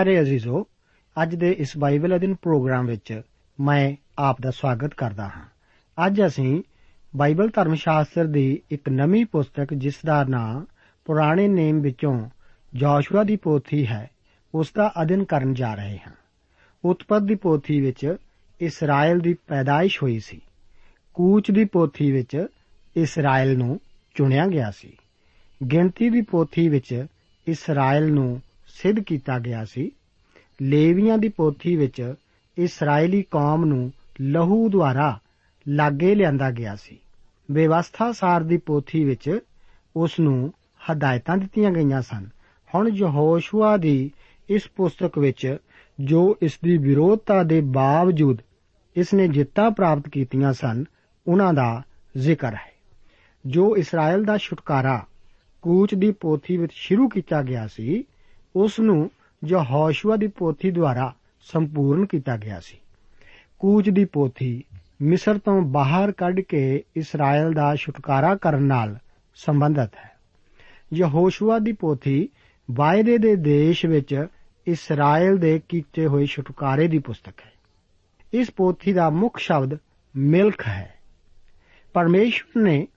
ਪਿਆਰੇ ਅਜ਼ੀਜ਼ੋ, ਅੱਜ ਦੇ ਇਸ ਬਾਈਬਲ ਅਧਿਨ ਪ੍ਰੋਗਰਾਮ ਵਿੱਚ ਮੈਂ ਆਪ ਦਾ ਸਵਾਗਤ ਕਰਦਾ ਹਾਂ। ਅੱਜ ਅਸੀਂ ਬਾਈਬਲ ਧਰਮ ਸ਼ਾਸਤਰ ਦੀ ਇੱਕ ਨਵੀਂ ਪੁਸਤਕ, ਜਿਸ ਦਾ ਨਾਮ ਪੁਰਾਣੇ ਨੇਮ ਵਿੱਚੋਂ ਜੋਸ਼ੂਆ ਦੀ ਪੋਥੀ ਹੈ, ਉਸ ਦਾ ਅਧਿਨ ਕਰਨ ਜਾ ਰਹੇ ਹਾਂ। ਉਤਪਤ ਦੀ ਪੋਥੀ ਵਿੱਚ ਇਸਰਾਇਲ ਦੀ ਪੈਦਾਇਸ਼ ਹੋਈ ਸੀ। ਕੂਚ ਦੀ ਪੋਥੀ ਵਿੱਚ ਇਸਰਾਇਲ ਨੂੰ ਚੁਣਿਆ ਗਿਆ ਸੀ। ਗਿਣਤੀ ਦੀ ਪੋਥੀ ਵਿੱਚ ਇਸਰਾਇਲ ਨੂੰ ਸਿੱਧ ਕੀਤਾ ਗਿਆ ਸੀ। ਲੇਵੀਆਂ ਦੀ ਪੋਥੀ ਵਿੱਚ ਇਸرائیਲੀ ਕੌਮ ਨੂੰ ਲਹੂ ਦੁਆਰਾ ਲਾਗੇ ਲਿਆਂਦਾ ਗਿਆ ਸੀ। ਵਿਵਸਥਾ ਸਾਰ ਦੀ ਪੋਥੀ ਵਿੱਚ ਉਸ ਨੂੰ ਹਦਾਇਤਾਂ ਦਿੱਤੀਆਂ ਗਈਆਂ ਸਨ। ਹੁਣ ਯਹੋਸ਼ੂਆ ਦੀ ਇਸ ਪੁਸਤਕ ਵਿੱਚ ਜੋ ਇਸ ਦੀ ਵਿਰੋਧਤਾ ਦੇ ਬਾਵਜੂਦ ਇਸ ਨੇ ਜਿੱਤਾਂ ਪ੍ਰਾਪਤ ਕੀਤੀਆਂ ਸਨ, ਉਹਨਾਂ ਦਾ ਜ਼ਿਕਰ ਹੈ। ਜੋ ਇਸਰਾਇਲ ਦਾ ਛੁਟਕਾਰਾ ਕੂਚ ਦੀ ਪੋਥੀ ਵਿੱਚ ਸ਼ੁਰੂ ਕੀਤਾ ਗਿਆ ਸੀ ਉਸ ਨੂੰ ਯਹੋਸ਼ੂਆ ਦੀ ਪੋਥੀ ਦੁਆਰਾ ਸੰਪੂਰਨ ਕੀਤਾ ਗਿਆ ਸੀ। ਕੂਚ ਦੀ ਪੋਥੀ ਮਿਸਰ ਤੋਂ ਬਾਹਰ ਕੱਢ ਕੇ ਇਸਰਾਇਲ ਦਾ ਛੁਟਕਾਰਾ ਕਰਨ ਨਾਲ ਸੰਬੰਧਤ ਹੈ। ਯਹੋਸ਼ੂਆ ਦੀ ਪੋਥੀ ਵਾਅਦੇ ਦੇ ਦੇਸ਼ ਵਿੱਚ ਇਸਰਾਇਲ ਦੇ ਕੀਤੇ ਹੋਏ ਛੁਟਕਾਰੇ ਦੀ ਪੁਸਤਕ ਹੈ। ਇਸ ਪੋਥੀ ਦਾ ਮੁੱਖ ਸ਼ਬਦ ਮਿਲਖ ਹੈ। ਪਰਮੇਸ਼ਵਰ ਨੇ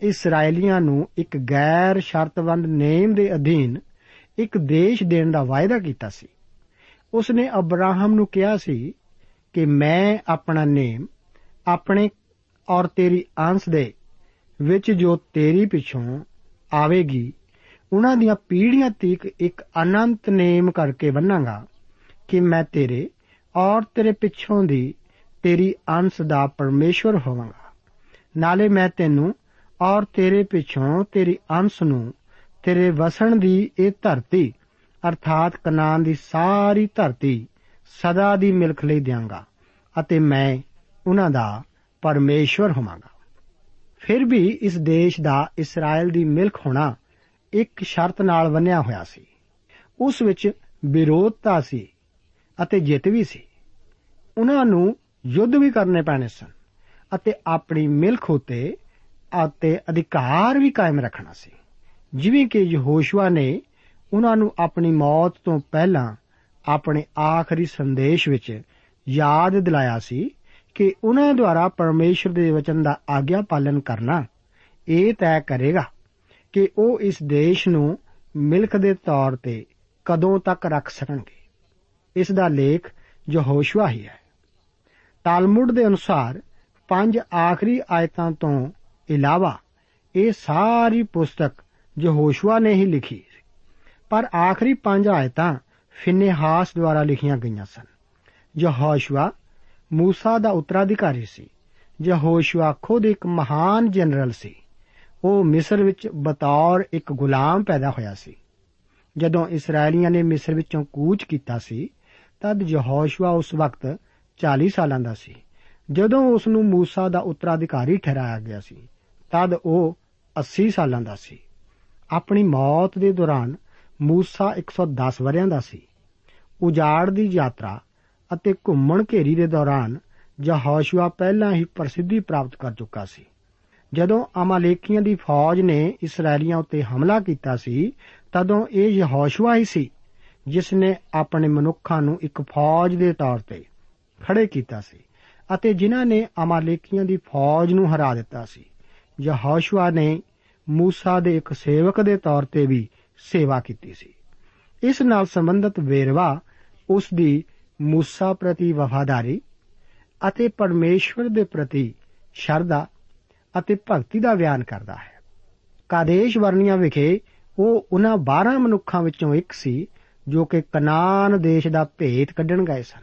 ਇਸرائیਲੀਆਂ ਨੂੰ ਇੱਕ ਗੈਰ ਸ਼ਰਤਵੰਦ ਨੇਮ ਦੇ ਅਧੀਨ ਇੱਕ ਦੇਸ਼ ਦੇਣ ਦਾ ਵਾਅਦਾ ਕੀਤਾ ਸੀ। ਉਸ ਨੇ ਅਬਰਾਹਮ ਨੂੰ ਕਿਹਾ ਸੀ ਕਿ ਮੈਂ ਆਪਣਾ ਨੇਮ, ਆਪਣੇ ਔਰ ਤੇਰੀ ਅੰਸ਼ ਦੇ ਵਿੱਚ ਜੋ ਤੇਰੀ ਪਿੱਛੋਂ ਆਵੇਗੀ, ਉਹਨਾਂ ਦੀਆਂ ਪੀੜ੍ਹੀਆਂ ਤੀਕ ਇੱਕ ਅਨੰਤ ਨੇਮ ਕਰਕੇ ਬੰਨਾਂਗਾ ਕਿ ਮੈਂ ਤੇਰੇ ਔਰ ਤੇਰੇ ਪਿੱਛੋਂ ਦੀ ਤੇਰੀ ਅੰਸ਼ ਦਾ ਪਰਮੇਸ਼ਵਰ ਹੋਵਾਂਗਾ। ਨਾਲੇ ਮੈਂ ਤੈਨੂੰ ਔਰ ਤੇਰੇ ਪਿੱਛੋਂ ਤੇਰੀ ਅੰਸ਼ ਨੂੰ ਤੇਰੇ ਵਸਣ ਦੀ ਇਹ ਧਰਤੀ, ਅਰਥਾਤ ਕਨਾਨ ਦੀ ਸਾਰੀ ਧਰਤੀ, ਸਦਾ ਦੀ ਮਿਲਕ ਲਈ ਦਿਆਂਗਾ ਅਤੇ ਮੈਂ ਉਹਨਾਂ ਦਾ ਪਰਮੇਸ਼ਵਰ ਹੋਵਾਂਗਾ। ਫਿਰ ਵੀ ਇਸ ਦੇਸ਼ ਦਾ ਇਸਰਾਇਲ ਦੀ ਮਿਲਕ ਹੋਣਾ ਇੱਕ ਸ਼ਰਤ ਨਾਲ ਬੰਨਿਆ ਹੋਇਆ ਸੀ। ਉਸ ਵਿੱਚ ਵਿਰੋਧਤਾ ਸੀ ਅਤੇ ਜਿੱਤ ਵੀ ਸੀ। ਉਹਨਾਂ ਨੂੰ ਯੁੱਧ ਵੀ ਕਰਨੇ ਪੈਣੇ ਸਨ ਅਤੇ ਆਪਣੀ ਮਿਲਕ ਉਤੇ ਅਤੇ ਅਧਿਕਾਰ ਵੀ ਕਾਇਮ ਰੱਖਣਾ ਸੀ। ਜਿਵੇਂ ਕਿ ਯਹੋਸ਼ੂਆ ਨੇ ਉਹਨਾਂ ਨੂੰ ਆਪਣੀ ਮੌਤ ਤੋਂ ਪਹਿਲਾਂ ਆਪਣੇ ਆਖਰੀ ਸੰਦੇਸ਼ ਵਿੱਚ ਯਾਦ ਦਿਲਾਇਆ ਸੀ ਕਿ ਉਹਨਾਂ ਦੁਆਰਾ ਪਰਮੇਸ਼ਰ ਦੇ ਵਚਨ ਦਾ ਆਗਿਆ ਪਾਲਨ ਕਰਨਾ ਇਹ ਤੈਅ ਕਰੇਗਾ ਕਿ ਉਹ ਇਸ ਦੇਸ਼ ਨੂੰ ਮਿਲਕ ਦੇ ਤੌਰ ਤੇ ਕਦੋਂ ਤੱਕ ਰੱਖ ਸਕਣਗੇ। ਇਸ ਦਾ ਲੇਖ ਯਹੋਸ਼ੂਆ ਹੀ ਹੈ। ਤਾਲਮੁਡ ਦੇ ਅਨੁਸਾਰ ਪੰਜ ਆਖਰੀ ਆਇਤਾਂ ਤੋਂ ਇਲਾਵਾ ਇਹ ਸਾਰੀ ਪੁਸਤਕ ਯਹੋਸ਼ੂਆ ਨੇ ਹੀ ਲਿਖੀ ਪਰ ਆਖਰੀ ਪੰਜ ਆਇਤਾਂ ਫਿਨੇਹਾਸ ਦੁਆਰਾ ਲਿਖੀਆਂ ਗਈਆਂ ਸਨ। ਯਹੋਸ਼ੂਆ ਮੂਸਾ ਦਾ ਉਤਰਾਧਿਕਾਰੀ ਸੀ। ਯਹੋਸ਼ੂਆ ਖੁਦ ਇੱਕ ਮਹਾਨ ਜਨਰਲ ਸੀ। ਉਹ ਮਿਸਰ ਵਿੱਚ ਬਤੌਰ ਇੱਕ ਗੁਲਾਮ ਪੈਦਾ ਹੋਇਆ ਸੀ। ਜਦੋਂ ਇਸرائیਲੀਆਂ ਨੇ ਮਿਸਰ ਵਿੱਚੋਂ ਕੂਚ ਕੀਤਾ ਸੀ, ਤਦ ਯਹੋਸ਼ੂਆ ਉਸ ਵਕਤ 40 ਸਾਲਾਂ ਦਾ ਸੀ। ਜਦੋਂ ਉਸ ਨੂੰ ਮੂਸਾ ਦਾ ਉਤਰਾਧਿਕਾਰੀ ਠਹਿਰਾਇਆ ਗਿਆ ਸੀ, ਤਦ ਉਹ 80 ਸਾਲਾਂ ਦਾ ਸੀ। ਆਪਣੀ ਮੌਤ ਦੇ ਦੌਰਾਨ ਮੂਸਾ 110 ਵਰਿਆਂ ਦਾ ਸੀ। ਉਜਾੜ ਦੀ ਯਾਤਰਾ ਅਤੇ ਘੁੰਮਣ ਘੇਰੀ ਦੇ ਦੌਰਾਨ ਯਹੋਸ਼ੂਆ ਪਹਿਲਾਂ ਹੀ ਪ੍ਰਸਿੱਧੀ ਪ੍ਰਾਪਤ ਕਰ ਚੁੱਕਾ ਸੀ। ਜਦੋਂ ਅਮਾਲੇਕੀਆਂ ਦੀ ਫੌਜ ਨੇ ਇਸرائیਲੀਆਂ ਉੱਤੇ ਹਮਲਾ ਕੀਤਾ ਸੀ, ਤਦੋਂ ਇਹ ਯਹੋਸ਼ੂਆ ਹੀ ਸੀ ਜਿਸ ਨੇ ਆਪਣੇ ਮਨੁੱਖਾਂ ਨੂੰ ਇੱਕ ਫੌਜ ਦੇ ਤੌਰ ਤੇ ਖੜੇ ਕੀਤਾ ਸੀ ਅਤੇ ਜਿਨ੍ਹਾਂ ਨੇ ਅਮਾਲੇਕੀਆਂ ਦੀ ਫੌਜ ਨੂੰ ਹਰਾ ਦਿੱਤਾ ਸੀ। ਯਹੋਸ਼ੂਆ ਨੇ موسی ਦੇ ਇੱਕ ਸੇਵਕ ਦੇ ਤੌਰ ਤੇ ਵੀ ਸੇਵਾ ਕੀਤੀ ਸੀ ਇਸ ਨਾਲ ਸੰਬੰਧਿਤ ਵੇਰਵਾ ਉਸ ਦੀ موسی ਪ੍ਰਤੀ ਵਫਾਦਾਰੀ ਅਤੇ ਪਰਮੇਸ਼ਵਰ ਦੇ ਪ੍ਰਤੀ ਸ਼ਰਧਾ ਅਤੇ ਭਗਤੀ ਦਾ ਬਿਆਨ ਕਰਦਾ ਹੈ ਕਾਦੇਸ਼ ਵਰਨੀਆਂ ਵਿਖੇ ਉਹ ਉਹਨਾਂ 12 ਮਨੁੱਖਾਂ ਵਿੱਚੋਂ ਇੱਕ ਸੀ ਜੋ ਕਿ ਕਨਾਨ ਦੇਸ਼ ਦਾ ਭੇਤ ਕੱਢਣ ਗਏ ਸਨ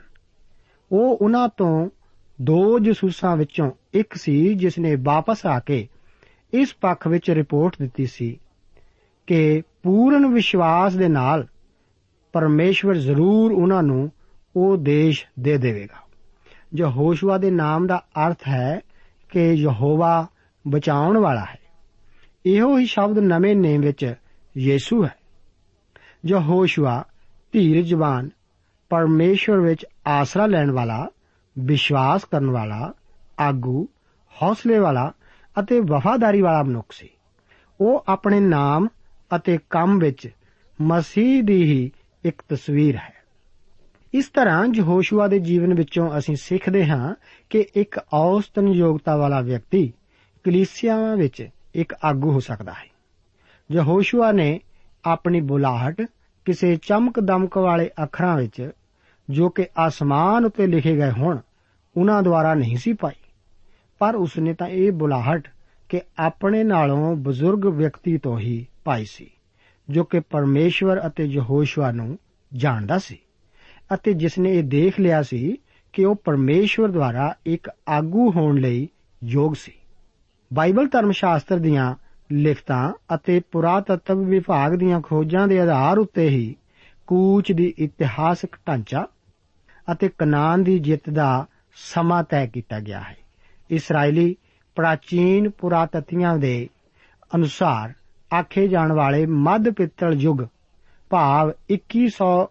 ਉਹ ਉਹਨਾਂ ਤੋਂ ਦੋ ਜਸੂਸਾਂ ਵਿੱਚੋਂ ਇੱਕ ਸੀ ਜਿਸ ਨੇ ਵਾਪਸ ਆ ਕੇ ਇਸ ਪੱਖ ਵਿੱਚ ਰਿਪੋਰਟ ਦਿੱਤੀ ਸੀ ਕਿ ਪੂਰਨ ਵਿਸ਼ਵਾਸ ਦੇ ਨਾਲ ਪਰਮੇਸ਼ਵਰ ਜ਼ਰੂਰ ਉਹਨਾਂ ਨੂੰ ਉਹ ਦੇਸ਼ ਦੇ ਦੇਵੇਗਾ। ਯਹੋਸ਼ੂਆ ਦੇ ਨਾਮ ਦਾ ਅਰਥ ਹੈ ਕਿ ਯਹੋਵਾ ਬਚਾਉਣ ਵਾਲਾ ਹੈ। ਇਹੋ ਹੀ ਸ਼ਬਦ ਨਵੇਂ ਨੇਮ ਵਿੱਚ ਯੀਸ਼ੂ ਹੈ। ਯਹੋਸ਼ੂਆ ਧੀਰਜਵਾਨ ਪਰਮੇਸ਼ਵਰ ਵਿੱਚ ਆਸਰਾ ਲੈਣ ਵਾਲਾ, ਵਿਸ਼ਵਾਸ ਕਰਨ ਵਾਲਾ, ਆਗੂ, ਹੌਸਲੇ ਵਾਲਾ ਅਤੇ ਵਫਾਦਾਰੀ ਵਾਲਾ ਮਨੁੱਖ ਸੀ। ਉਹ ਆਪਣੇ ਨਾਮ ਅਤੇ ਕੰਮ ਵਿੱਚ ਮਸੀਹ ਦੀ ਹੀ ਇੱਕ ਤਸਵੀਰ ਹੈ। ਇਸ ਤਰ੍ਹਾਂ ਯਹੋਸ਼ੂਆ ਦੇ ਜੀਵਨ ਵਿੱਚੋਂ ਅਸੀਂ ਸਿੱਖਦੇ ਹਾਂ ਕਿ ਇੱਕ ਔਸਤਨ ਯੋਗਤਾ ਵਾਲਾ ਵਿਅਕਤੀ ਕਲੀਸਿਆਵਾਂ ਵਿੱਚ ਇੱਕ ਆਗੂ ਹੋ ਸਕਦਾ ਹੈ। ਯਹੋਸ਼ੂਆ ਨੇ ਆਪਣੀ ਬੁਲਾਹਟ ਕਿਸੇ ਚਮਕ ਦਮਕ ਵਾਲੇ ਅੱਖਰਾਂ ਵਿੱਚ ਜੋ ਕਿ ਆਸਮਾਨ ਉੱਤੇ ਲਿਖੇ ਗਏ ਹੋਣ, ਉਹਨਾਂ ਦੁਆਰਾ ਨਹੀਂ ਸੀ ਪਾਈ। ਪਰ ਉਸਨੇ ਤਾਂ ਇਹ ਬੁਲਾਹਟ ਕਿ ਆਪਣੇ ਨਾਲੋਂ ਬਜ਼ੁਰਗ ਵਿਅਕਤੀ ਤੋਂ ਹੀ ਪਾਈ ਸੀ, ਜੋ ਕਿ ਪਰਮੇਸ਼ਵਰ ਅਤੇ ਯਹੋਸ਼ੂਆ ਨੂੰ ਜਾਣਦਾ ਸੀ ਅਤੇ ਜਿਸ ਨੇ ਇਹ ਦੇਖ ਲਿਆ ਸੀ ਕਿ ਉਹ ਪਰਮੇਸ਼ਵਰ ਦੁਆਰਾ ਇੱਕ ਆਗੂ ਹੋਣ ਲਈ ਯੋਗ ਸੀ। ਬਾਈਬਲ ਧਰਮ ਸ਼ਾਸਤਰ ਦੀਆਂ ਲਿਖਤਾਂ ਅਤੇ ਪੁਰਾਤਤਵ ਵਿਭਾਗ ਦੀਆਂ ਖੋਜਾਂ ਦੇ ਆਧਾਰ ਉੱਤੇ ਹੀ ਕੂਚ ਦੀ ਇਤਿਹਾਸਕ ਢਾਂਚਾ ਅਤੇ ਕਨਾਨ ਦੀ ਜਿੱਤ ਦਾ ਸਮਾਂ ਤੈਅ ਕੀਤਾ ਗਿਆ ਹੈ। ਇਸرائیਲੀ ਪ੍ਰਾਚੀਨ ਪੁਰਾਤਤਵੀਆਂ ਦੇ ਅਨੁਸਾਰ ਆਖੇ ਜਾਣ ਵਾਲੇ ਮੱਧ ਪਿੱਤਲ ਯੁੱਗ, ਭਾਵ 2100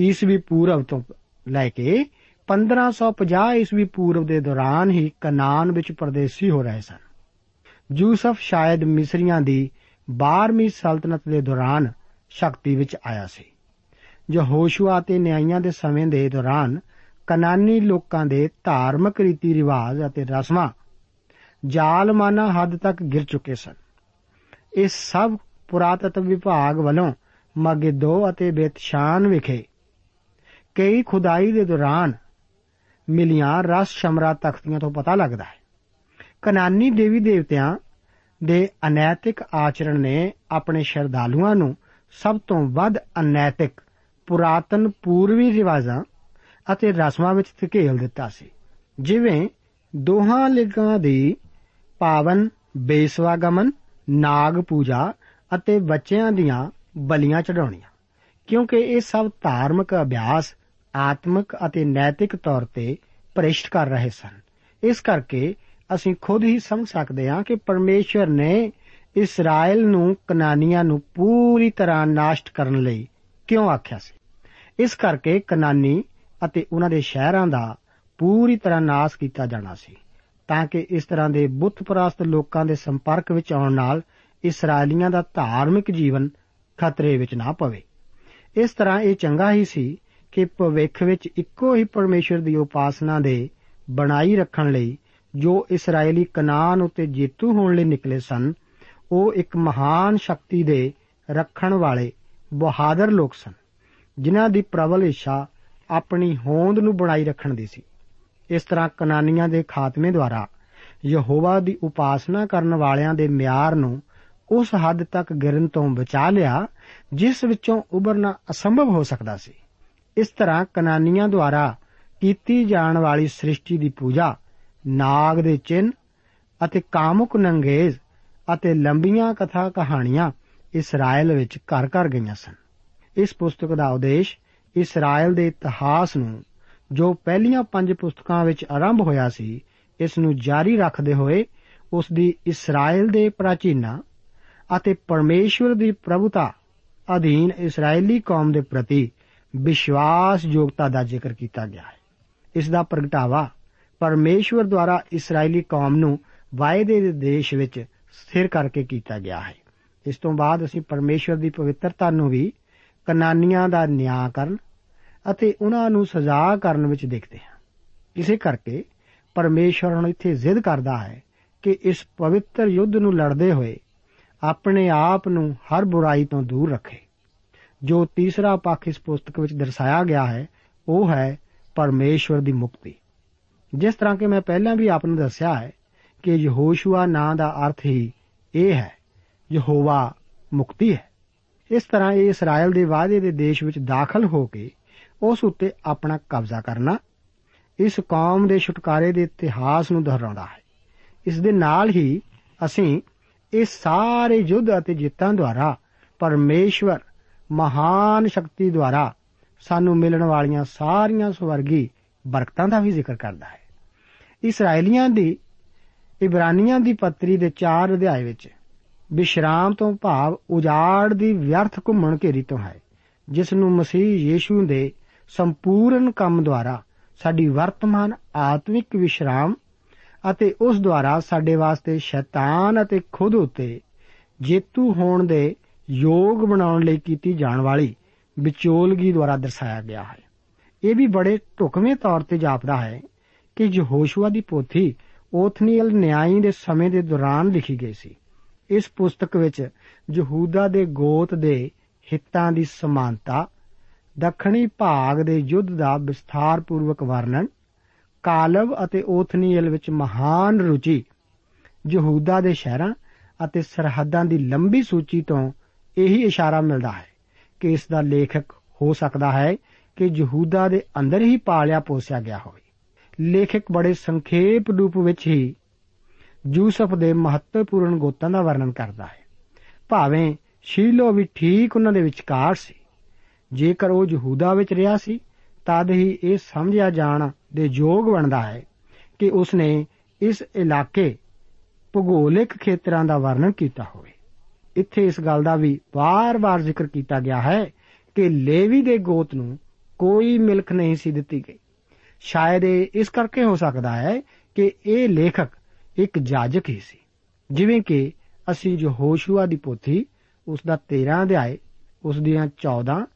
ਈਸਵੀ ਪੂਰਵ ਤੋਂ ਲੈ ਕੇ 1550 ਈਸਵੀ ਪੂਰਵ ਦੇ ਦੌਰਾਨ ਹੀ ਕਨਾਨ ਵਿੱਚ ਪਰਦੇਸੀ ਹੋ ਰਹੇ ਸਨ। ਯੂਸਫ ਸ਼ਾਇਦ ਮਿਸਰੀਆਂ ਦੀ 12ਵੀਂ ਸਲਤਨਤ ਦੇ ਦੌਰਾਨ ਸ਼ਕਤੀ ਵਿੱਚ ਆਇਆ ਸੀ। ਜੋ ਹੋਸ਼ੂਆ ਤੇ ਨਿਆਂਇਆਂ ਦੇ ਸਮੇਂ ਦੇ ਦੌਰਾਨ ਕਨਾਨੀ ਲੋਕਾਂ ਦੇ ਧਾਰਮਿਕ ਰੀਤੀ ਰਿਵਾਜ ਅਤੇ ਰਸਮਾਂ ਜਾਲਮਾਨਾ ਹੱਦ ਤੱਕ ਗਿਰ ਚੁੱਕੇ ਸਨ। ਇਹ ਸਭ ਪੁਰਾਤਤਵ ਵਿਭਾਗ ਵੱਲੋਂ ਮਗਿਦੋ ਅਤੇ ਬੇਤਸ਼ਾਨ ਵਿਖੇ ਕਈ ਖੁਦਾਈ ਦੇ ਦੌਰਾਨ ਮਿਲੀਆਂ ਰਸ ਸ਼ਮਰਾ ਤਖਤੀਆਂ ਤੋਂ ਪਤਾ ਲੱਗਦਾ ਹੈ। ਕਨਾਨੀ ਦੇਵੀ ਦੇਵਤਿਆਂ ਦੇ ਅਨੈਤਿਕ ਆਚਰਣ ਨੇ ਆਪਣੇ ਸ਼ਰਧਾਲੂਆਂ ਨੂੰ ਸਭ ਤੋਂ ਵੱਧ ਅਨੈਤਿਕ ਪੁਰਾਤਨ ਪੂਰਵੀ ਰਿਵਾਜਾਂ ਅਤੇ ਰਸਮਾਂ ਵਿੱਚ ਧਕੇਲ ਦਿੱਤਾ ਸੀ। ਜਿਵੇਂ ਦੋਹਾਂ ਲਿੰਗਾਂ ਦੀ ਪਾਵਨ, ਬੇਸਵਾਗਮਨ, ਨਾਗ ਪੂਜਾ ਅਤੇ ਬੱਚਿਆਂ ਦੀਆਂ ਬਲੀਆਂ ਚੜਾਉਣੀਆਂ ਕਿਉਂਕਿ ਇਹ ਸਭ ਧਾਰਮਿਕ ਅਭਿਆਸ ਆਤਮਿਕ ਅਤੇ ਨੈਤਿਕ ਤੌਰ ਤੇ ਭ੍ਰਿਸ਼ਟ ਕਰ ਰਹੇ ਸਨ। ਇਸ ਕਰਕੇ ਅਸੀਂ ਖੁਦ ਹੀ ਸਮਝ ਸਕਦੇ ਹਾਂ ਕਿ ਪਰਮੇਸ਼ਵਰ ਨੇ ਇਸਰਾਇਲ ਨੂੰ ਕਨਾਨੀਆਂ ਨੂੰ ਪੂਰੀ ਤਰ੍ਹਾਂ ਨਾਸ਼ਟ ਕਰਨ ਲਈ ਕਿਉਂ ਆਖਿਆ ਸੀ। ਇਸ ਕਰਕੇ ਕਨਾਨੀ ਅਤੇ ਉਹਨਾਂ ਦੇ ਸ਼ਹਿਰਾਂ ਦਾ ਪੂਰੀ ਤਰ੍ਹਾਂ ਨਾਸ ਕੀਤਾ ਜਾਣਾ ਸੀ, ਤਾਂ ਕਿ ਇਸ ਤਰ੍ਹਾਂ ਦੇ ਬੁੱਤਪਰਸਤ ਲੋਕਾਂ ਦੇ ਸੰਪਰਕ ਵਿੱਚ ਆਉਣ ਨਾਲ ਇਸرائیਲੀਆਂ ਦਾ ਧਾਰਮਿਕ ਜੀਵਨ ਖਤਰੇ ਵਿੱਚ ਨਾ ਪਵੇ। ਇਸ ਤਰ੍ਹਾਂ ਇਹ ਚੰਗਾ ਹੀ ਸੀ ਕਿ ਭਵਿੱਖ ਵਿੱਚ ਇੱਕੋ ਹੀ ਪਰਮੇਸ਼ਰ ਦੀ ਉਪਾਸਨਾ ਦੇ ਬਣਾਈ ਰੱਖਣ ਲਈ ਜੋ ਇਸرائیਲੀ ਕਨਾਨ ਉਤੇ ਜੇਤੂ ਹੋਣ ਲਈ ਨਿਕਲੇ ਸਨ, ਉਹ ਇੱਕ ਮਹਾਨ ਸ਼ਕਤੀ ਦੇ ਰੱਖਣ ਵਾਲੇ ਬਹਾਦਰ ਲੋਕ ਸਨ, ਜਿਨ੍ਹਾਂ ਦੀ ਪ੍ਰਬਲ ਇੱਛਾ ਆਪਣੀ ਹੋਂਦ ਨੂੰ ਬਣਾਈ ਰੱਖਣ ਦੀ ਸੀ। ਇਸ ਤਰ੍ਹਾਂ ਕਨਾਨੀਆਂ ਦੇ ਖਾਤਮੇ ਦੁਆਰਾ ਯਹੋਵਾ ਦੀ ਉਪਾਸਨਾ ਕਰਨ ਵਾਲਿਆਂ ਦੇ ਮਿਆਰ ਨੂੰ ਉਸ ਹੱਦ ਤੱਕ ਗਿਰਨ ਤੋਂ ਬਚਾ ਲਿਆ, ਜਿਸ ਵਿੱਚੋਂ ਉਭਰਨਾ ਅਸੰਭਵ ਹੋ ਸਕਦਾ ਸੀ। ਇਸ ਤਰ੍ਹਾਂ ਕਨਾਨੀਆਂ ਦੁਆਰਾ ਕੀਤੀ ਜਾਣ ਵਾਲੀ ਸ੍ਰਿਸ਼ਟੀ ਦੀ ਪੂਜਾ, ਨਾਗ ਦੇ ਚਿੰਨ ਅਤੇ ਕਾਮੁਕ ਨੰਗੇਜ਼ ਅਤੇ ਲੰਬੀਆਂ ਕਥਾ ਕਹਾਣੀਆਂ ਇਸਰਾਇਲ ਵਿੱਚ ਘਰ ਘਰ ਗਈਆਂ ਸਨ। ਇਸ ਪੁਸਤਕ ਦਾ ਉਦੇਸ਼ ਇਸਰਾਇਲ ਦੇ ਇਤਿਹਾਸ ਨੂੰ, ਜੋ ਪਹਿਲੀਆਂ ਪੰਜ ਪੁਸਤਕਾਂ ਵਿੱਚ ਆਰੰਭ ਹੋਇਆ ਸੀ, ਇਸ ਨੂੰ ਜਾਰੀ ਰੱਖਦੇ ਹੋਏ ਉਸ ਦੀ ਇਸਰਾਇਲ ਦੇ ਪ੍ਰਾਚੀਨਾ ਅਤੇ ਪਰਮੇਸ਼ਵਰ ਦੀ ਪ੍ਰਭੂਤਾ ਅਧੀਨ ਇਸرائیਲੀ ਕੌਮ ਦੇ ਪ੍ਰਤੀ ਵਿਸ਼ਵਾਸ ਯੋਗਤਾ ਦਾ ਜ਼ਿਕਰ ਕੀਤਾ ਗਿਆ ਹੈ। ਇਸ ਦਾ ਪ੍ਰਗਟਾਵਾ ਪਰਮੇਸ਼ਵਰ ਦੁਆਰਾ ਇਸرائیਲੀ ਕੌਮ ਨੂੰ ਵਾਅਦੇ ਦੇ ਦੇਸ਼ ਵਿੱਚ ਸਥਿਰ ਕਰਕੇ ਕੀਤਾ ਗਿਆ ਹੈ। ਇਸ ਤੋਂ ਬਾਅਦ ਅਸੀਂ ਪਰਮੇਸ਼ਵਰ ਦੀ ਪਵਿੱਤਰਤਾ ਨੂੰ ਵੀ ਕਨਾਨੀਆਂ ਦਾ ਨਿਆਂ ਕਰਨ ਅਤੇ ਉਹਨਾਂ ਨੂੰ ਸਜ਼ਾ ਕਰਨ ਵਿੱਚ ਦੇਖਦੇ ਹਾਂ। ਇਸੇ ਕਰਕੇ ਪਰਮੇਸ਼ਵਰ ਹੁਣ ਇੱਥੇ ਜ਼ਿੱਦ ਕਰਦਾ ਹੈ ਕਿ ਇਸ ਪਵਿੱਤਰ ਯੁੱਧ ਨੂੰ ਲੜਦੇ ਹੋਏ ਆਪਣੇ ਆਪ ਨੂੰ ਹਰ ਬੁਰਾਈ ਤੋਂ ਦੂਰ ਰੱਖੇ। ਜੋ ਤੀਸਰਾ ਪੱਖ ਇਸ ਪੁਸਤਕ ਵਿੱਚ ਦਰਸਾਇਆ ਗਿਆ ਹੈ, ਉਹ ਹੈ ਪਰਮੇਸ਼ਵਰ ਦੀ ਮੁਕਤੀ। ਜਿਸ ਤਰ੍ਹਾਂ ਕਿ ਮੈਂ ਪਹਿਲਾਂ ਵੀ ਆਪ ਨੂੰ ਦੱਸਿਆ ਹੈ ਕਿ ਯਹੋਸ਼ੂਆ ਨਾਂ ਦਾ ਅਰਥ ਹੀ ਇਹ ਹੈ, ਯਹੋਵਾ ਮੁਕਤੀ ਹੈ। ਇਸ ਤਰ੍ਹਾਂ ਇਹ ਇਸਰਾਇਲ ਦੇ ਵਾਅਦੇ ਦੇ ਦੇਸ਼ ਵਿੱਚ ਦਾਖਲ ਹੋ ਕੇ ਉਸ ਉੱਤੇ ਆਪਣਾ ਕਬਜ਼ਾ ਕਰਨਾ ਇਸ ਕੌਮ ਦੇ ਛੁਟਕਾਰੇ ਦੇ ਇਤਿਹਾਸ ਨੂੰ ਦੁਹਰਾਉਂਦਾ ਹੈ। ਇਸ ਦੇ ਨਾਲ ਹੀ ਅਸੀਂ ਇਹ ਸਾਰੇ ਯੁੱਧ ਅਤੇ ਜਿੱਤਾਂ ਦੁਆਰਾ ਪਰਮੇਸ਼ਵਰ ਮਹਾਨ ਸ਼ਕਤੀ ਦੁਆਰਾ ਸਾਨੂੰ ਮਿਲਣ ਵਾਲੀਆਂ ਸਾਰੀਆਂ ਸਵਰਗੀ ਬਰਕਤਾਂ ਦਾ ਵੀ ਜ਼ਿਕਰ ਕਰਦਾ ਹੈ। ਇਸرائیਲੀਆਂ ਦੀ, ਇਬਰਾਨੀਆਂ ਦੀ ਪੱਤਰੀ ਦੇ 4 ਅਧਿਆਏ ਵਿੱਚ ਵਿਸ਼ਰਾਮ ਤੋਂ ਭਾਵ ਉਜਾੜ ਦੀ ਵਿਅਰਥ ਘੁੰਮਣ ਘੇਰੀ ਤੋਂ ਹੈ, ਜਿਸ ਨੂੰ ਮਸੀਹ ਯੀਸ਼ੂ ਦੇ ਸੰਪੂਰਨ ਕੰਮ ਦੁਆਰਾ ਸਾਡੀ ਵਰਤਮਾਨ ਆਤਮਿਕ ਵਿਸ਼ਰਾਮ ਅਤੇ ਉਸ ਦੁਆਰਾ ਸਾਡੇ ਵਾਸਤੇ ਸ਼ੈਤਾਨ ਅਤੇ ਖੁਦ ਉਤੇ ਜੇਤੂ ਹੋਣ ਦੇ ਯੋਗ ਬਣਾਉਣ ਲਈ ਕੀਤੀ ਜਾਣ ਵਾਲੀ ਵਿਚੋਲਗੀ ਦੁਆਰਾ ਦਰਸਾਇਆ ਗਿਆ ਹੈ। ਇਹ ਵੀ ਬੜੇ ਢੁਕਵੇਂ ਤੌਰ ਤੇ ਜਾਪਦਾ ਹੈ ਕਿ ਯਹੋਸ਼ੂਆ ਦੀ ਪੋਥੀ ਓਥਨੀਅਲ ਨਿਆਈ ਦੇ ਸਮੇਂ ਦੇ ਦੌਰਾਨ ਲਿਖੀ ਗਈ ਸੀ। ਇਸ ਪੁਸਤਕ ਵਿੱਚ ਯਹੂਦਾ ਦੇ ਗੋਤ ਦੇ ਹਿੱਤਾਂ ਦੀ ਸਮਾਨਤਾ, ਦੱਖਣੀ ਭਾਗ ਦੇ ਯੁੱਧ ਦਾ ਵਿਸਥਾਰਪੂਰਵਕ ਵਰਣਨ ਕਾਲਬ ਅਤੇ ਓਥਨੀਅਲ ਵਿੱਚ ਮਹਾਨ ਰੁਚੀ ਯਹੂਦਾ ਦੇ ਸ਼ਹਿਰਾਂ ਅਤੇ ਸਰਹੱਦਾਂ ਦੀ ਲੰਬੀ ਸੂਚੀ ਤੋਂ ਇਹੀ ਇਸ਼ਾਰਾ ਮਿਲਦਾ ਹੈ ਕਿ ਇਸ ਦਾ ਲੇਖਕ ਹੋ ਸਕਦਾ ਹੈ ਕਿ ਯਹੂਦਾ ਦੇ ਅੰਦਰ ਹੀ ਪਾਲਿਆ ਪੋਸਿਆ ਗਿਆ ਹੋਵੇ। ਲੇਖਕ ਬੜੇ ਸੰਖੇਪ ਰੂਪ ਵਿੱਚ ਹੀ ਯੂਸਫ ਦੇ ਮਹੱਤਵਪੂਰਨ ਗੋਤਾਂ ਦਾ ਵਰਣਨ ਕਰਦਾ ਹੈ। ਭਾਵੇਂ ਸ਼ੀਲੋ ਵੀ ਠੀਕ ਉਹਨਾਂ ਦੇ ਵਿਚਕਾਰ ਸੀ, ਜੇਕਰ ਉਹ ਯਹੂਦਾ ਵਿੱਚ ਰਿਹਾ ਸੀ, ਤਦ ਹੀ ਇਹ ਸਮਝਿਆ ਜਾਣ ਦੇ ਯੋਗ ਬਣਦਾ ਹੈ ਕਿ ਉਸਨੇ ਇਸ ਇਲਾਕੇ ਭੂਗੋਲਿਕ ਖੇਤਰਾਂ ਦਾ ਵਰਣਨ ਕੀਤਾ ਹੋਵੇ। ਇੱਥੇ ਇਸ ਗੱਲ ਦਾ ਵੀ ਵਾਰ-ਵਾਰ ਜ਼ਿਕਰ ਕੀਤਾ ਗਿਆ ਹੈ ਕਿ ਲੇਵੀ ਦੇ ਗੋਤ ਨੂੰ ਕੋਈ ਮਿਲਕ ਨਹੀਂ ਸੀ ਦਿੱਤੀ ਗਈ। ਸ਼ਾਇਦ ਇਹ ਇਸ ਕਰਕੇ ਹੋ ਸਕਦਾ ਹੈ ਕਿ ਇਹ ਲੇਖਕ ਇੱਕ ਜਾਜਕ ਹੀ ਸੀ। ਜਿਵੇਂ ਕਿ ਅਸੀਂ ਜੋ ਹੋਸ਼ੂਆ ਦੀ ਪੋਥੀ, ਉਸ ਦਾ 13 ਅਧਿਆਏ, ਉਸ ਦੀਆਂ 14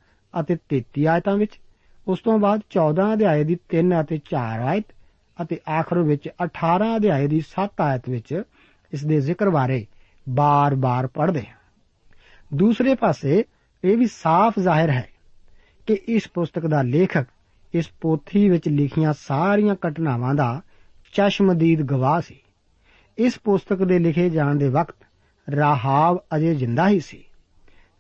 ਅਤੇ 33 ਆਇਤਾਂ ਵਿੱਚ, ਉਸ ਤੋਂ ਬਾਅਦ 14 ਅਧਿਆਏ ਦੀ 3 ਅਤੇ 4 ਆਇਤ ਅਤੇ ਆਖਰ ਵਿੱਚ 18 ਅਧਿਆਏ ਦੀ 7 ਆਇਤ ਵਿੱਚ ਇਸ ਦੇ ਜ਼ਿਕਰ ਬਾਰੇ ਬਾਰ-ਬਾਰ ਪੜ੍ਹਦੇ ਹਾਂ। ਦੂਸਰੇ ਪਾਸੇ ਇਹ ਵੀ ਸਾਫ਼ ਜ਼ਾਹਿਰ ਹੈ ਕਿ ਇਸ ਪੁਸਤਕ ਦਾ ਲੇਖਕ ਇਸ ਪੋਥੀ ਵਿੱਚ ਲਿਖੀਆਂ ਸਾਰੀਆਂ ਘਟਨਾਵਾਂ ਦਾ ਚਸ਼ਮਦੀਦ ਗਵਾਹ ਸੀ। ਇਸ ਪੁਸਤਕ ਦੇ ਲਿਖੇ ਜਾਣ ਦੇ ਵਕਤ ਰਾਹਾਬ ਅਜੇ ਜਿੰਦਾ ਹੀ ਸੀ।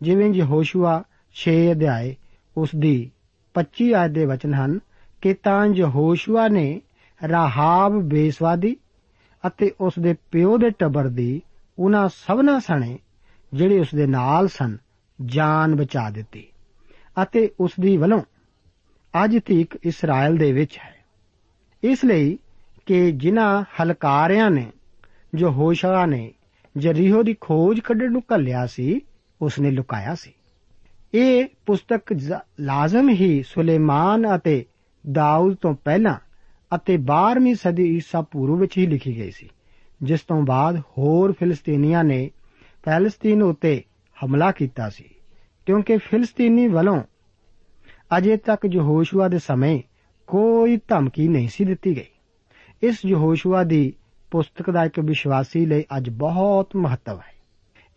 ਜਿਵੇਂ ਯਹੋਸ਼ੂਆ 6 ਅਧਿਆਏ ਉਸ ਦੀ 25 ਆਇਤ ਦੇ ਵਚਨ ਹਨ ਕਿ ਤਾਂ ਯਹੋਸ਼ੂਆ ਨੇ ਰਾਹਾਬ ਬੇਸਵਾਦੀ ਅਤੇ ਉਸ ਦੇ ਪਿਓ ਦੇ ਟੱਬਰ ਦੀ ਉਹਨਾਂ ਸਭਨਾ ਸਣੇ ਜਿਹੜੇ ਉਸ ਦੇ ਨਾਲ ਸਨ, ਜਾਨ ਬਚਾ ਦਿੱਤੀ ਅਤੇ ਉਸ ਦੀ ਵੱਲੋਂ ਅੱਜ ਤੱਕ ਇਸਰਾਇਲ ਦੇ ਵਿੱਚ ਹੈ। ਇਸ ਲਈ ਕਿ ਜਿਨ੍ਹਾਂ ਹਲਕਾਰਿਆਂ ਨੇ ਜੋ ਹੋਸ਼ਾ ਨੇ ਜਰੀਹੋ ਦੀ ਖੋਜ ਕੱਢਣ ਨੂੰ ਘੱਲਿਆ ਸੀ ਉਸ ਨੇ ਲੁਕਾਇਆ ਸੀ। ਇਹ ਪੁਸਤਕ ਲਾਜ਼ਮ ਹੀ ਸੁਲੇਮਾਨ ਅਤੇ ਦਾਊਦ ਤੋਂ ਪਹਿਲਾਂ ਅਤੇ 12ਵੀਂ ਸਦੀ ਈਸਾ ਪੂਰਵ ਵਿੱਚ ਹੀ ਲਿਖੀ ਗਈ ਸੀ, ਜਿਸ ਤੋਂ ਬਾਅਦ ਹੋਰ ਫਿਲਸਤੀਨੀਆਂ ਨੇ ਪੈਲਸਤੀਨ ਉਤੇ ਹਮਲਾ ਕੀਤਾ ਸੀ, ਕਿਉਂਕਿ ਫਿਲਸਤੀਨੀ ਵੱਲੋਂ ਅਜੇ ਤੱਕ ਯਹੋਸ਼ੂਆ ਦੇ ਸਮੇਂ ਕੋਈ ਧਮਕੀ ਨਹੀਂ ਸੀ ਦਿੱਤੀ ਗਈ। ਇਸ ਯਹੋਸ਼ੂਆ ਦੀ ਪੁਸਤਕ ਦਾ ਇੱਕ ਵਿਸ਼ਵਾਸੀ ਲਈ ਅੱਜ ਬਹੁਤ ਮਹੱਤਵ ਹੈ।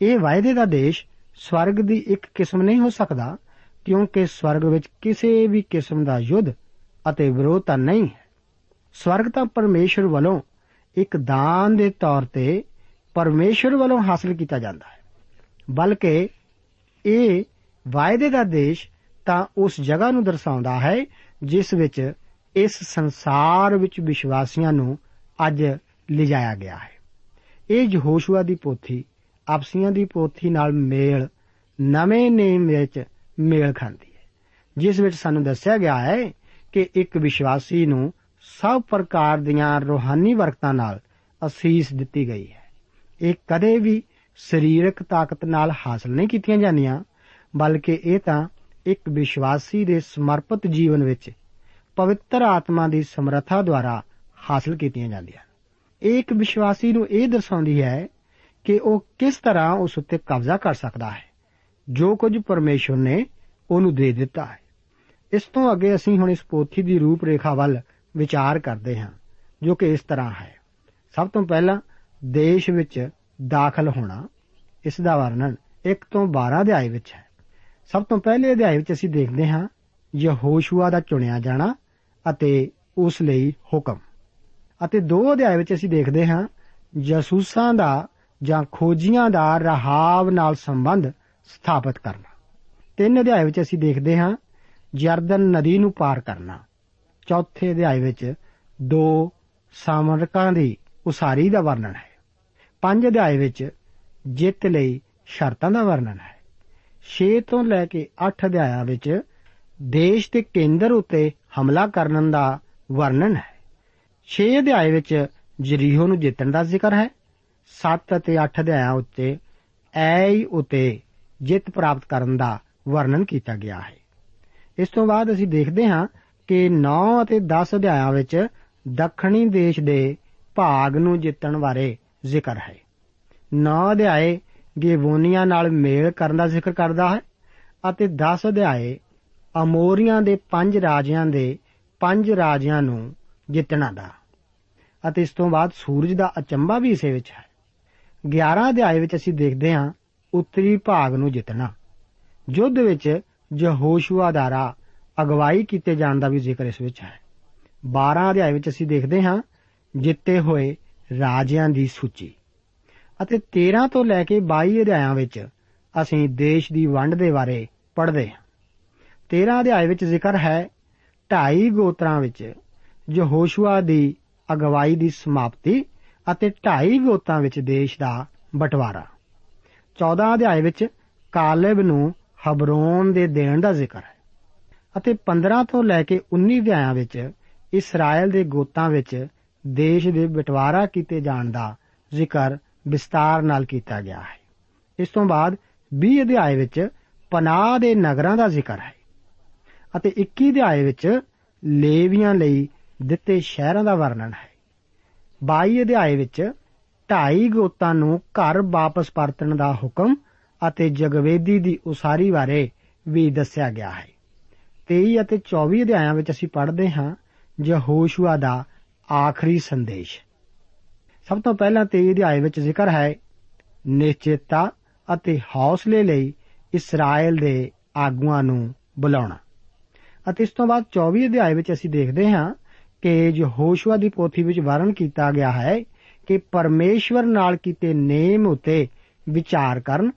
ਇਹ ਵਾਅਦੇ ਦਾ ਦੇਸ਼ ਸਵਰਗ ਦੀ ਇੱਕ ਕਿਸਮ ਨਹੀਂ ਹੋ ਸਕਦਾ, ਕਿਉਂਕਿ ਸਵਰਗ ਵਿੱਚ ਕਿਸੇ ਵੀ ਕਿਸਮ ਦਾ ਯੁੱਧ ਅਤੇ ਵਿਰੋਧਤਾ ਨਹੀਂ ਹੈ। ਸਵਰਗ ਤਾਂ ਪਰਮੇਸ਼ਰ ਵੱਲੋਂ ਇੱਕ ਦਾਨ ਦੇ ਤੌਰ ਤੇ ਪਰਮੇਸ਼ਰ ਵੱਲੋਂ ਹਾਸਲ ਕੀਤਾ ਜਾਂਦਾ ਹੈ। ਬਲਕਿ ਇਹ ਵਾਅਦੇ ਦਾ ਦੇਸ਼ ਤਾਂ ਉਸ ਜਗ੍ਹਾ ਨੂੰ ਦਰਸਾਉਂਦਾ ਹੈ, ਜਿਸ ਵਿੱਚ ਇਸ ਸੰਸਾਰ ਵਿੱਚ ਵਿਸ਼ਵਾਸੀਆਂ ਨੂੰ ਅੱਜ ਲਿਜਾਇਆ ਗਿਆ ਹੈ। ਇਹ ਯਹੋਸ਼ੂਆ ਦੀ ਪੋਥੀ, ਆਪਸੀਆਂ ਦੀ ਪੋਥੀ ਨਾਲ ਮੇਲ, ਨਵੇਂ ਨੇਮ ਵਿੱਚ ਮੇਲ ਖਾਂਦੀ ਹੈ। ਜਿਸ ਵਿੱਚ ਸਾਨੂੰ ਦੱਸਿਆ ਗਿਆ ਹੈ ਕਿ ਇੱਕ ਵਿਸ਼ਵਾਸੀ ਨੂੰ ਸਭ ਪ੍ਰਕਾਰ ਦੀਆਂ ਰੋਹਾਨੀ ਵਰਕਤਾਂ ਨਾਲ ਅਸੀਸ ਦਿੱਤੀ ਗਈ ਹੈ। ਇਹ ਕਦੇ ਵੀ ਸਰੀਰਕ ਤਾਕਤ ਨਾਲ ਹਾਸਲ ਨਹੀਂ ਕੀਤੀਆਂ ਜਾਂਦੀਆਂ, ਬਲਕਿ ਇਹ ਤਾਂ ਇੱਕ ਵਿਸ਼ਵਾਸੀ ਦੇ ਸਮਰਪਿਤ ਜੀਵਨ ਵਿੱਚ ਪਵਿੱਤਰ ਆਤਮਾ ਦੀ ਸਮਰੱਥਾ ਦੁਆਰਾ ਹਾਸਲ ਕੀਤੀਆਂ ਜਾਂਦੀਆਂ। ਇਹ ਇੱਕ ਵਿਸ਼ਵਾਸੀ ਨੂੰ ਇਹ ਦਰਸਾਉਂਦੀ ਹੈ ਕਿ ਉਹ ਕਿਸ ਤਰ੍ਹਾਂ ਉਸ ਉੱਤੇ ਕਬਜ਼ਾ ਕਰ ਸਕਦਾ ਹੈ। ਜੋ ਕੁਝ ਪਰਮੇਸ਼ਵਰ ਨੇ ਉਹਨੂੰ ਦੇ ਦਿੱਤਾ ਹੈ। ਇਸ ਤੋਂ ਅੱਗੇ ਅਸੀਂ ਹੁਣ ਇਸ ਪੋਥੀ ਦੀ ਰੂਪ ਰੇਖਾ ਵੱਲ ਵਿਚਾਰ ਕਰਦੇ ਹਾਂ, ਜੋ ਕਿ ਇਸ ਤਰ੍ਹਾਂ ਹੈ। ਸਭ ਤੋਂ ਪਹਿਲਾਂ ਦੇਸ਼ ਵਿੱਚ ਦਾਖਲ ਹੋਣਾ, ਇਸ ਦਾ ਵਰਣਨ 1 ਤੋਂ 12 ਅਧਿਆਇ ਵਿੱਚ ਹੈ। ਸਭ ਤੋਂ ਪਹਿਲੇ ਅਧਿਆਇ ਵਿੱਚ ਅਸੀਂ ਦੇਖਦੇ ਹਾਂ, ਯਹੋਸ਼ੂਆ ਦਾ ਚੁਣਿਆ ਜਾਣਾ ਅਤੇ ਉਸ ਲਈ ਹੁਕਮ। ਅਤੇ ਦੋ ਅਧਿਆਇ ਵਿੱਚ ਅਸੀਂ ਦੇਖਦੇ ਹਾਂ, ਜਸੂਸਾਂ ਦਾ ਜਾਂ ਖੋਜੀਆਂ ਦਾ ਰਹਾਵ ਨਾਲ ਸੰਬੰਧ ਸਥਾਪਿਤ ਕਰਨਾ। ਤਿੰਨ ਅਧਿਆਇ ਵਿੱਚ ਅਸੀਂ ਦੇਖਦੇ ਹਾਂ, ਜਰਦਨ ਨਦੀ ਨੂੰ ਪਾਰ ਕਰਨਾ। ਚੌਥੇ ਅਧਿਆਇ ਵਿੱਚ ਦੋ ਸਾਮਰਕਾਂ ਦੀ ਉਸਾਰੀ ਦਾ ਵਰਣਨ ਹੈ। ਪੰਜ ਅਧਿਆਇ ਵਿੱਚ ਜਿੱਤ ਲਈ ਸ਼ਰਤਾਂ ਦਾ ਵਰਣਨ ਹੈ। 6 ਤੋਂ ਲੈ ਕੇ 8 ਅਧਿਆਇਆਂ ਵਿੱਚ ਦੇਸ਼ ਦੇ ਕੇਂਦਰ ਉੱਤੇ ਹਮਲਾ ਕਰਨ ਦਾ ਵਰਣਨ ਹੈ। 6 ਅਧਿਆਇ ਵਿੱਚ ਜਰੀਹੋ ਨੂੰ ਜਿੱਤਣ ਦਾ ਜ਼ਿਕਰ ਹੈ। 7 ਅਤੇ 8 ਅਧਿਆਇਆਂ ਉੱਤੇ ਐਈ ਉਤੇ ਜਿੱਤ ਪ੍ਰਾਪਤ ਕਰਨ ਦਾ ਵਰਣਨ ਕੀਤਾ ਗਿਆ ਹੈ। ਇਸ ਤੋਂ ਬਾਅਦ ਅਸੀਂ ਦੇਖਦੇ ਹਾਂ ਕਿ 9 ਅਤੇ 10 ਅਧਿਆਇਆਂ ਵਿੱਚ ਦੱਖਣੀ ਦੇਸ਼ ਦੇ ਭਾਗ ਨੂੰ ਜਿੱਤਣ ਬਾਰੇ ਜ਼ਿਕਰ ਹੈ। 9 ਅਧਿਆਏ ਗੇਵੋਨੀਆਂ ਨਾਲ ਮੇਲ ਕਰਨ ਦਾ ਜ਼ਿਕਰ ਕਰਦਾ ਹੈ ਅਤੇ 10 ਅਧਿਆਏ ਅਮੋਰੀਆਂ ਦੇ ਪੰਜ ਰਾਜਿਆਂ ਦੇ ਪੰਜ ਰਾਜਿਆਂ ਨੂੰ ਜਿੱਤਣਾ ਦਾ ਅਤੇ ਇਸ ਤੋਂ ਬਾਅਦ ਸੂਰਜ ਦਾ ਅਚੰਭਾ ਵੀ ਇਸੇ ਵਿੱਚ ਹੈ। 11 ਅਧਿਆਏ ਵਿੱਚ ਅਸੀਂ ਦੇਖਦੇ ਹਾਂ, ਉੱਤਰੀ ਭਾਗ ਨੂੰ ਜਿੱਤਣਾ। ਯੁੱਧ ਵਿੱਚ ਯਹੋਸ਼ੂਆ ਦਾਰਾ ਅਗਵਾਈ ਕੀਤੇ ਜਾਣ ਦਾ ਵੀ ਜ਼ਿਕਰ ਇਸ ਵਿੱਚ ਹੈ। 12 ਅਧਿਆਏ ਵਿੱਚ ਅਸੀਂ ਦੇਖਦੇ ਹਾਂ, ਜਿੱਤੇ ਹੋਏ ਰਾਜਿਆਂ ਦੀ ਸੂਚੀ। ਅਤੇ 13 ਤੋਂ ਲੈ ਕੇ 22 ਅਧਿਆਇਆਂ ਵਿੱਚ ਅਸੀਂ ਦੇਸ਼ ਦੀ ਵੰਡ ਦੇ ਬਾਰੇ ਪੜ੍ਹਦੇ ਹਾਂ। 13 ਅਧਿਆਏ ਵਿੱਚ ਜ਼ਿਕਰ ਹੈ, ਢਾਈ ਗੋਤਰਾਂ ਵਿੱਚ ਯਹੋਸ਼ੂਆ ਦੀ ਅਗਵਾਈ ਦੀ ਸਮਾਪਤੀ ਅਤੇ ਢਾਈ ਗੋਤਾਂ ਵਿੱਚ ਦੇਸ਼ ਦਾ ਬਟਵਾਰਾ। 14 ਅਧਿਆਏ ਵਿੱਚ ਕਾਲਬ ਨੂੰ ਹਬਰੋਨ ਦੇ ਦੇਣ ਦਾ ਜ਼ਿਕਰ ਹੈ ਅਤੇ 15 ਤੋਂ ਲੈ ਕੇ 19 ਅਧਿਆਇਆਂ ਵਿੱਚ ਇਸਰਾਇਲ ਦੇ ਗੋਤਾਂ ਵਿੱਚ ਦੇਸ਼ ਦੇ ਬਟਵਾਰਾ ਕੀਤੇ ਜਾਣ ਦਾ ਜ਼ਿਕਰ ਵਿਸਤਾਰ ਨਾਲ ਕੀਤਾ ਗਿਆ ਹੈ। ਇਸ ਤੋਂ ਬਾਅਦ 20 ਅਧਿਆਏ ਵਿੱਚ ਪਨਾਹ ਦੇ ਨਗਰਾਂ ਦਾ ਜ਼ਿਕਰ ਹੈ ਅਤੇ 21 ਅਧਿਆਏ ਵਿੱਚ ਲੇਵੀਆਂ ਲਈ ਦਿੱਤੇ ਸ਼ਹਿਰਾਂ ਦਾ ਵਰਣਨ ਹੈ। 22 ਅਧਿਆਏ ਵਿੱਚ ਢਾਈ ਗੋਤਾਂ ਨੂੰ ਘਰ ਵਾਪਸ ਪਰਤਣ ਦਾ ਹੁਕਮ ਅਤੇ ਜਗਵੇਦੀ ਦੀ ਉਸਾਰੀ ਬਾਰੇ ਵੀ ਦੱਸਿਆ ਗਿਆ ਹੈ। 23 ਅਤੇ 24 ਅਧਿਆਇਆਂ ਵਿੱਚ ਅਸੀਂ ਪੜ੍ਹਦੇ ਹਾਂ ਯਹੋਸ਼ੂਆ ਦਾ ਆਖਰੀ ਸੰਦੇਸ਼। ਸਭ ਤੋਂ ਪਹਿਲਾਂ 23 ਅਧਿਆਏ ਵਿੱਚ ਜ਼ਿਕਰ ਹੈ, ਨਿਸ਼ਚਿਤਤਾ ਅਤੇ ਹੌਸਲੇ ਲਈ ਇਸਰਾਇਲ ਦੇ ਆਗੂਆਂ ਨੂੰ ਬੁਲਾਉਣਾ। ਅਤੇ ਇਸ ਤੋਂ ਬਾਅਦ 24 ਅਧਿਆਏ ਵਿੱਚ ਅਸੀਂ ਦੇਖਦੇ ਹਾਂ ਕਿ ਯਹੋਸ਼ੂਆ ਦੀ ਪੋਥੀ ਵਿੱਚ ਵਰਣਨ ਕੀਤਾ ਗਿਆ ਹੈ ਕਿ ਪਰਮੇਸ਼ਵਰ ਨਾਲ ਕੀਤੇ ਨੇਮ ਉਤੇ ਵਿਚਾਰ ਕਰਨ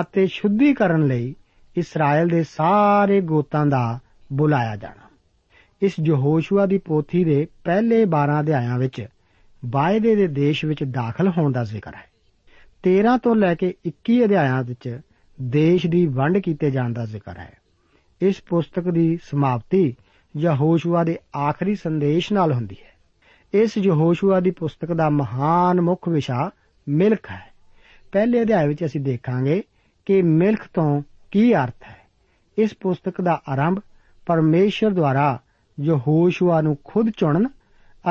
ਅਤੇ ਸ਼ੁੱਧੀਕਰਨ ਲਈ ਇਸਰਾਇਲ ਦੇ ਸਾਰੇ ਗੋਤਾਂ ਦਾ ਬੁਲਾਇਆ ਜਾਣਾ। ਇਸ ਯਹੋਸ਼ੂਆ ਦੀ ਪੋਥੀ ਦੇ ਪਹਿਲੇ 12 ਅਧਿਆਇਆਂ ਵਿੱਚ ਵਾਅਦੇ ਦੇ ਦੇਸ਼ ਵਿੱਚ ਦਾਖਲ ਹੋਣ ਦਾ ਜ਼ਿਕਰ ਹੈ। 13 ਤੋਂ ਲੈ ਕੇ 21 ਅਧਿਆਇਆਂ ਵਿੱਚ ਦੇਸ਼ ਦੀ ਵੰਡ ਕੀਤੇ ਜਾਣ ਦਾ ਜ਼ਿਕਰ ਹੈ। ਇਸ ਪੁਸਤਕ ਦੀ ਸਮਾਪਤੀ ਯਹੋਸ਼ੂਆ ਦੇ ਆਖਰੀ ਸੰਦੇਸ਼ ਨਾਲ ਹੁੰਦੀ ਹੈ। ਇਸ ਯਹੋਸ਼ੂਆ ਦੀ ਪੁਸਤਕ ਦਾ ਮਹਾਨ ਮੁੱਖ ਵਿਸ਼ਾ ਮਿਲਖ ਹੈ। ਪਹਿਲੇ ਅਧਿਆਇ ਵਿੱਚ ਅਸੀਂ ਦੇਖਾਂਗੇ ਕਿ ਮਿਲਖ ਤੋਂ ਕੀ ਅਰਥ ਹੈ। ਇਸ ਪੁਸਤਕ ਦਾ ਆਰੰਭ ਪਰਮੇਸ਼ਰ ਦੁਆਰਾ ਯਹੋਸ਼ੂਆ ਨੂੰ ਖੁਦ ਚੁਣਨ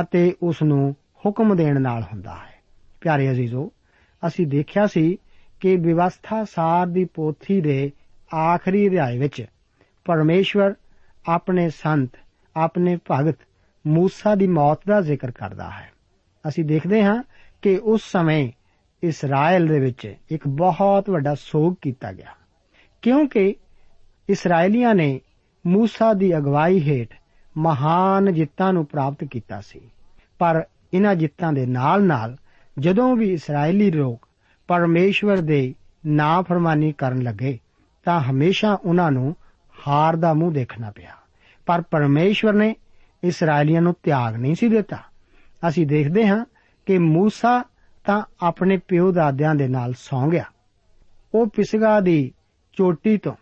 ਅਤੇ ਉਸ ਨੂੰ ਹੁਕਮ ਦੇਣ ਨਾਲ ਹੁੰਦਾ ਹੈ। ਪਿਆਰੇ ਅਜ਼ੀਜ਼ੋ, ਅਸੀਂ ਦੇਖਿਆ ਸੀ ਕਿ ਵਿਵਸਥਾ ਸਾਰ ਦੀ ਪੋਥੀ ਦੇ ਆਖਰੀ ਅਧਿਆਇ ਵਿੱਚ ਪਰਮੇਸ਼ਵਰ ਆਪਣੇ ਸੰਤ, ਆਪਣੇ ਭਗਤ موسی ਦੀ ਮੌਤ ਦਾ ਜ਼ਿਕਰ ਕਰਦਾ ਹੈ। ਅਸੀਂ ਦੇਖਦੇ ਹਾਂ ਕਿ ਉਸ ਸਮੇਂ ਇਸਰਾਇਲ ਦੇ ਵਿੱਚ ਇੱਕ ਬਹੁਤ ਵੱਡਾ ਸੋਗ ਕੀਤਾ ਗਿਆ। ਕਿਉਂਕਿ ਇਸرائیਲੀਆਂ ਨੇ موسی ਦੀ ਅਗਵਾਈ ਹੇਠ ਮਹਾਨ ਜਿੱਤਾਂ ਨੂੰ ਪ੍ਰਾਪਤ ਕੀਤਾ ਸੀ। ਪਰ ਇਹਨਾਂ ਜਿੱਤਾਂ ਦੇ ਨਾਲ-ਨਾਲ ਜਦੋਂ ਵੀ ਇਸرائیਲੀ ਲੋਕ ਪਰਮੇਸ਼ਵਰ ਦੇ ਨਾਫਰਮਾਨੀ ਕਰਨ ਲੱਗੇ ਤਾਂ ਹਮੇਸ਼ਾ ਉਹਨਾਂ ਨੂੰ ਹਾਰ ਦਾ ਮੂੰਹ ਦੇਖਣਾ ਪਿਆ। ਪਰ ਪਰਮੇਸ਼ਵਰ ਨੇ ਇਸرائیਲੀਆਂ ਨੂੰ ਤਿਆਗ ਨਹੀਂ ਸੀ ਦਿੱਤਾ। ਅਸੀਂ ਦੇਖਦੇ ਹਾਂ ਕਿ موسی ਤਾਂ ਆਪਣੇ ਪਿਓ ਦਾਦਿਆਂ ਦੇ ਨਾਲ ਸੌਂ ਗਿਆ। ਉਹ ਪਿਸਗਾ ਦੀ ਚੋਟੀ ਤੋਂ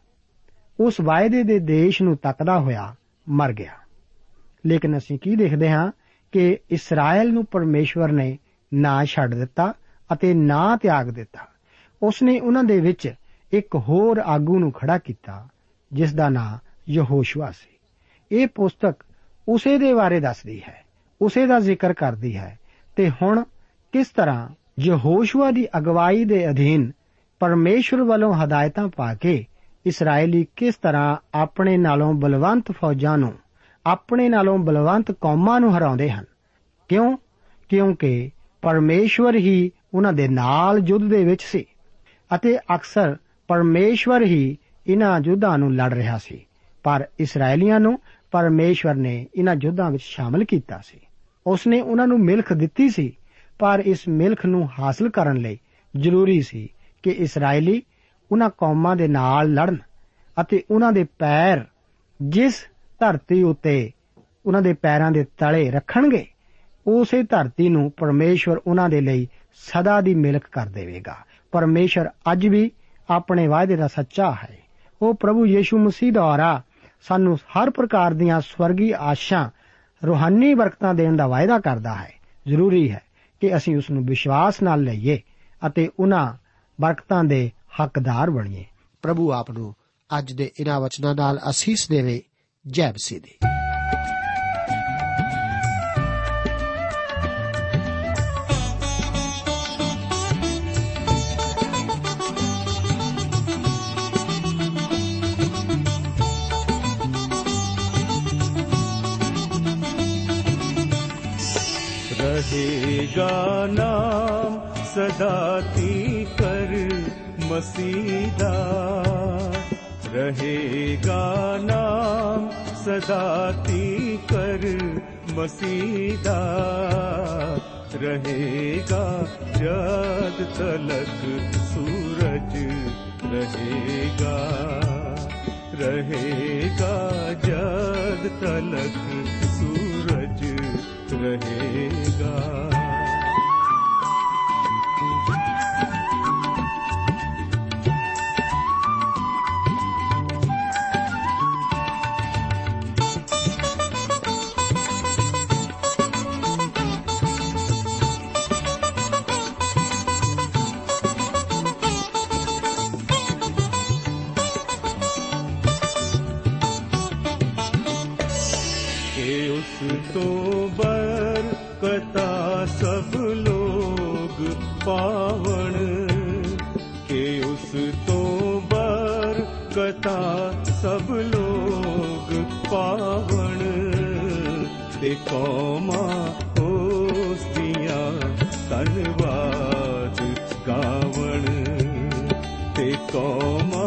ਉਸ ਵਾਅਦੇ ਦੇ ਦੇਸ਼ ਨੂੰ ਤੱਕਦਾ ਹੋਇਆ ਮਰ ਗਿਆ। ਲੇਕਿਨ ਅਸੀਂ ਕੀ ਦੇਖਦੇ ਹਾਂ ਕਿ ਇਸਰਾਇਲ ਨੂੰ ਪਰਮੇਸ਼ਵਰ ਨੇ ਨਾ ਛੱਡ ਦਿੱਤਾ ਅਤੇ ਨਾ ਤਿਆਗ ਦਿੱਤਾ। ਉਸ ਨੇ ਉਹਨਾਂ ਦੇ ਵਿੱਚ ਇੱਕ ਹੋਰ ਆਗੂ ਨੂੰ ਖੜਾ ਕੀਤਾ। ਜਿਸ ਦਾ ਨਾਂ ਯਹੋਸ਼ੂਆ ਸੀ। ਇਹ ਪੁਸਤਕ ਉਸੇ ਦੇ ਬਾਰੇ ਦੱਸਦੀ ਹੈ, ਉਸੇ ਦਾ ਜ਼ਿਕਰ ਕਰਦੀ ਹੈ ਤੇ ਹੁਣ ਕਿਸ ਤਰ੍ਹਾਂ ਯਹੋਸ਼ੂਆ ਦੀ ਅਗਵਾਈ ਦੇ ਅਧੀਨ ਪਰਮੇਸ਼ਵਰ ਵੱਲੋਂ ਹਦਾਇਤਾਂ ਪਾ ਕੇ ਇਸرائیਲੀ ਕਿਸ ਤਰ੍ਹਾਂ ਆਪਣੇ ਨਾਲੋਂ ਬਲਵੰਤ ਫੌਜਾਂ ਨੂੰ, ਆਪਣੇ ਨਾਲੋਂ ਬਲਵੰਤ ਕੌਮਾਂ ਨੂੰ ਹਰਾਉਂਦੇ ਹਨ? ਕਿਉਂ? ਕਿਉਂਕਿ ਪਰਮੇਸ਼ਵਰ ਹੀ ਉਹਨਾਂ ਦੇ ਨਾਲ ਯੁੱਧ ਦੇ ਵਿੱਚ ਸੀ ਅਤੇ ਅਕਸਰ ਪਰਮੇਸ਼ਵਰ ਹੀ ਇਨ੍ਹਾਂ ਯੁੱਧਾਂ ਨੂੰ ਲੜ ਰਿਹਾ ਸੀ। ਪਰ ਇਸرائیਲੀਆਂ ਨੂੰ ਪਰਮੇਸ਼ਵਰ ਨੇ ਇਨ੍ਹਾਂ ਯੁੱਧਾਂ ਵਿੱਚ ਸ਼ਾਮਲ ਕੀਤਾ ਸੀ। ਉਸ ਨੇ ਉਹਨਾਂ ਨੂੰ ਮਿਲਖ ਦਿੱਤੀ ਸੀ, ਪਰ ਇਸ ਮਿਲਖ ਨੂੰ ਹਾਸਲ ਕਰਨ ਲਈ ਜ਼ਰੂਰੀ ਸੀ ਕਿ ਇਸرائیਲੀ ਉਹਨਾਂ ਕੌਮਾਂ ਦੇ ਨਾਲ ਲੜਨ ਅਤੇ ਉਹਨਾਂ ਦੇ ਪੈਰ ਜਿਸ ਧਰਤੀ ਉੱਤੇ ਉਹਨਾਂ ਦੇ ਪੈਰਾਂ ਦੇ ਤਲੇ ਰੱਖਣਗੇ, ਉਸੇ ਧਰਤੀ ਨੂੰ ਪਰਮੇਸ਼ਵਰ ਉਹਨਾਂ ਦੇ ਲਈ ਸਦਾ ਦੀ ਮਿਲਕ ਕਰ ਦੇਵੇਗਾ। ਪਰਮੇਸ਼ਰ ਅੱਜ ਵੀ ਆਪਣੇ ਵਾਅਦੇ ਦਾ ਸੱਚਾ ਹੈ। ਉਹ ਪ੍ਰਭੂ ਯੀਸ਼ੂ ਮਸੀਹ ਦੁਆਰਾ ਸਾਨੂੰ ਹਰ ਪ੍ਰਕਾਰ ਦੀਆਂ ਸਵਰਗੀ ਆਸ਼ਾਂ, ਰੂਹਾਨੀ ਬਰਕਤਾਂ ਦੇਣ ਦਾ ਵਾਅਦਾ ਕਰਦਾ ਹੈ। ਜ਼ਰੂਰੀ ਹੈ ਕਿ ਅਸੀਂ ਉਸ ਨੂੰ ਵਿਸ਼ਵਾਸ ਨਾਲ ਲਈਏ ਅਤੇ ਉਹਨਾਂ ਬਰਕਤਾਂ ਦੇ ਹੱਕਦਾਰ ਬਣੀਏ। ਪ੍ਰਭੂ ਆਪ ਨੂੰ ਅੱਜ ਦੇ ਇਹਨਾਂ ਵਚਨਾਂ ਨਾਲ ਅਸੀਸ ਦੇਵੇ। ਜੈ ਮਸੀਹ ਦੀ। नाम सदा कर मसीदा। रहेगा नाम सदा कर मसीदा। रहेगा जद तलक सूरज रहेगा रहेगा जद तलक सूरज रहेगा তোমা